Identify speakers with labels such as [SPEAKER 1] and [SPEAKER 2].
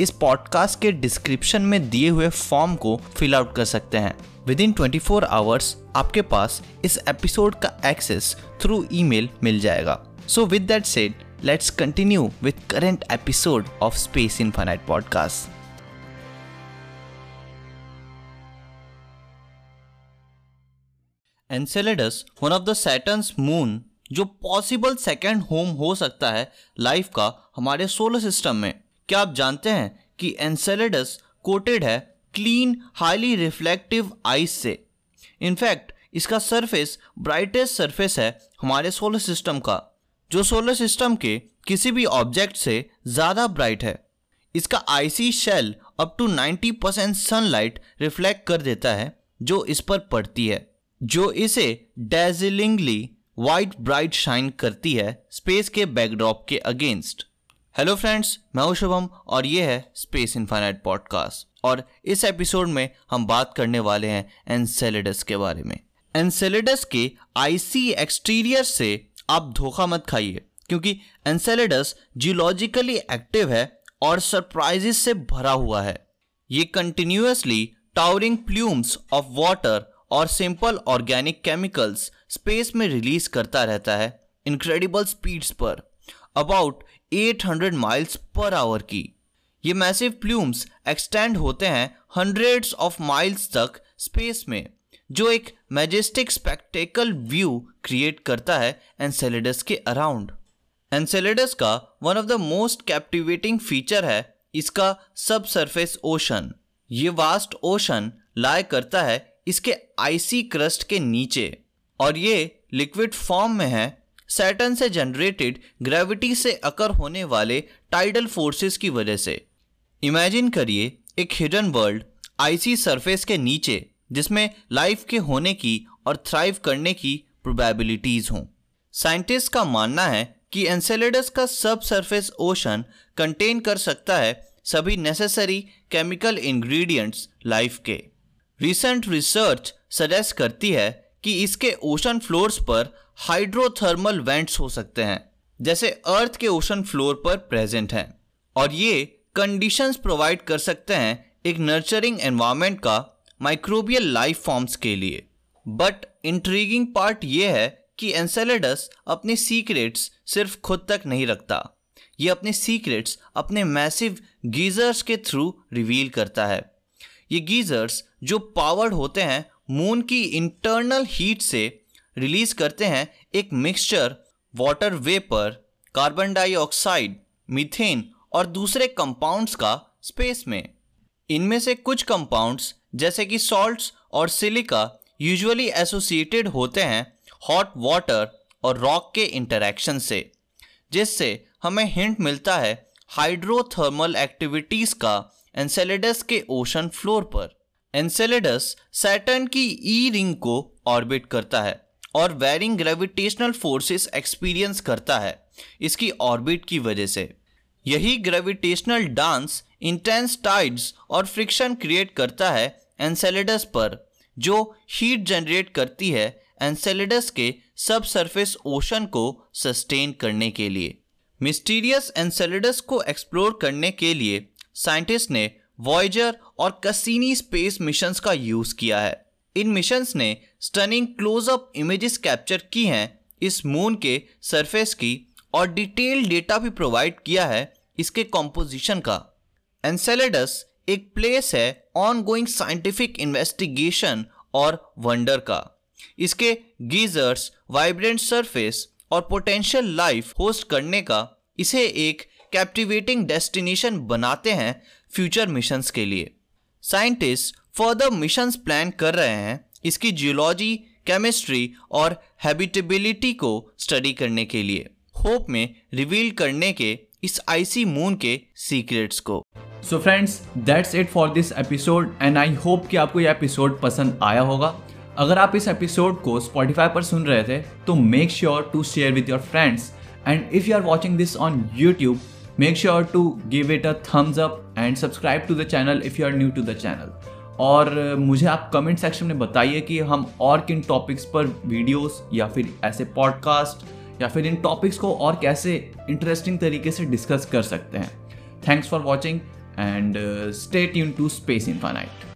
[SPEAKER 1] इस पॉडकास्ट के डिस्क्रिप्शन में दिए हुए फॉर्म को फिल आउट कर सकते हैं। Within twenty four hours आपके पास इस एपिसोड का एक्सेस थ्रू ईमेल मिल जाएगा। So with that said let's continue with current episode of space infinite podcast Enceladus one of the Saturn's moon जो पॉसिबल सेकेंड होम हो सकता है लाइफ का हमारे सोलर सिस्टम में। क्या आप जानते हैं कि एनसेलेडस कोटेड है क्लीन हाईली रिफ्लेक्टिव आइस से? इनफैक्ट इसका सरफेस ब्राइटेस्ट सरफेस है हमारे सोलर सिस्टम का, जो सोलर सिस्टम के किसी भी ऑब्जेक्ट से ज़्यादा ब्राइट है। इसका icy shell up to 90 percent sunlight reflect कर देता है, जो इस पर पड़ती है, जो इसे डेजिलिंगली वाइट ब्राइट शाइन करती है स्पेस के बैकड्रॉप के अगेंस्ट हेलो फ्रेंड्स, मैं हूँ शुभम और ये है स्पेस इनफाइनाइट पॉडकास्ट। और इस एपिसोड में हम बात करने वाले हैं एनसेलेडस के बारे में। एनसेलेडस के आईसी एक्सटीरियर से आप धोखा मत खाइए, क्योंकि एनसेलेडस जियोलॉजिकली एक्टिव है और सरप्राइजेस से भरा हुआ है। ये continuously towering plumes of water और सिंपल ऑर्गेनिक केमिकल्स स्पेस में रिलीज़ करता रहता है इनक्रेडिबल स्पीड्स पर। अबाउट 800 माइल्स पर आवर की। ये मैसिव प्लूम्स एक्सटेंड होते हैं हंड्रेड्स ऑफ़ माइल्स तक स्पेस में, जो एक मैजेस्टिक स्पेक्टेकल व्यू क्रिएट करता है एनसेलेडस के अराउंड एनसेलेडस का one of the most captivating feature है इसका सब सरफेस ओशन ये वास्ट ओशन लाए करता है इसके आइसी क्रस्ट के नीचे। और ये लिक्विड फॉर्म में है सैटन से जनरेटेड ग्रेविटी से अकर होने वाले टाइडल फोर्सेस की वजह से। इमेजिन करिए, एक हिडन वर्ल्ड आईसी सरफेस के नीचे, जिसमें लाइफ के होने की और थ्राइव करने की प्रोबेबिलिटीज हों। साइंटिस्ट का मानना है कि एंसेलेडस का सब सरफेस ओशन कंटेन कर सकता है सभी नेसेसरी केमिकल इंग्रेडिएंट्स लाइफ के। रिसेंट रिसर्च सजेस्ट करती है कि इसके ओशन फ्लोर्स पर हाइड्रोथर्मल वेंट्स हो सकते हैं, जैसे अर्थ के ओशन फ्लोर पर प्रेजेंट हैं। और ये कंडीशंस प्रोवाइड कर सकते हैं एक नर्चरिंग एनवायरनमेंट का माइक्रोबियल लाइफ फॉर्म्स के लिए। बट इंट्रीगिंग पार्ट ये है कि एंसेलेडस अपने सीक्रेट्स सिर्फ़ खुद तक नहीं रखता। ये अपने सीक्रेट्स अपने मैसिव गीजर्स के थ्रू रिवील करता है। ये गीजर्स जो पावर्ड होते हैं मून की इंटरनल हीट से रिलीज़ करते हैं एक mixture water vapour carbon dioxide methane और दूसरे कंपाउंड्स का स्पेस में। इनमें से कुछ कंपाउंड्स जैसे कि सॉल्ट्स और सिलिका यूजुअली एसोसिएटेड होते हैं हॉट वाटर और रॉक के इंटरेक्शन से, जिससे हमें हिंट मिलता है हाइड्रोथर्मल एक्टिविटीज़ का एंसेलेडस के ओशन फ्लोर पर। एंसेलेडस सैटर्न की ई रिंग को ऑर्बिट करता है और वेरिंग ग्रेविटेशनल फोर्सेस एक्सपीरियंस करता है इसकी ऑर्बिट की वजह से। यही ग्रेविटेशनल डांस इंटेंस टाइड्स और फ्रिक्शन क्रिएट करता है एंसेलेडस पर, जो हीट जनरेट करती है एंसेलेडस के सब सरफेस ओशन को सस्टेन करने के लिए। मिस्टीरियस एनसेलेडस को एक्सप्लोर करने के लिए साइंटिस्ट ने वॉयजर और कसीनी स्पेस मिशंस का यूज़ किया है। इन मिशंस ने stunning close up images capture की हैं इस मून के सरफेस की और डिटेल डेटा भी प्रोवाइड किया है इसके कॉम्पोजिशन का। एनसेलेडस एक प्लेस है ऑन गोइंग साइंटिफिक इन्वेस्टिगेशन और वंडर का। इसके गीजर्स वाइब्रेंट सरफेस और पोटेंशियल लाइफ होस्ट करने का इसे एक कैप्टिवेटिंग डेस्टिनेशन बनाते हैं फ्यूचर मिशंस के लिए। साइंटिस्ट फर्दर मिशन प्लान कर रहे हैं इसकी जियोलॉजी, केमिस्ट्री और हैबिटेबिलिटी को स्टडी करने के लिए। होप में रिवील करने के इस आईसी मून के सीक्रेट्स को।
[SPEAKER 2] So friends that's it for this episode and I hope कि आपको यह एपिसोड पसंद आया होगा। अगर आप इस एपिसोड को स्पॉटिफाई पर सुन रहे थे तो make sure to share with your friends and if you are watching this on YouTube make sure to give it a thumbs up and subscribe to the channel if you are new to the channel और मुझे आप comment section में बताइए कि हम और किन topics पर वीडियोस या फिर ऐसे पॉडकास्ट या फिर इन टॉपिक्स को और कैसे इंटरेस्टिंग तरीके से डिस्कस कर सकते हैं। Thanks for watching and stay tune to space infinite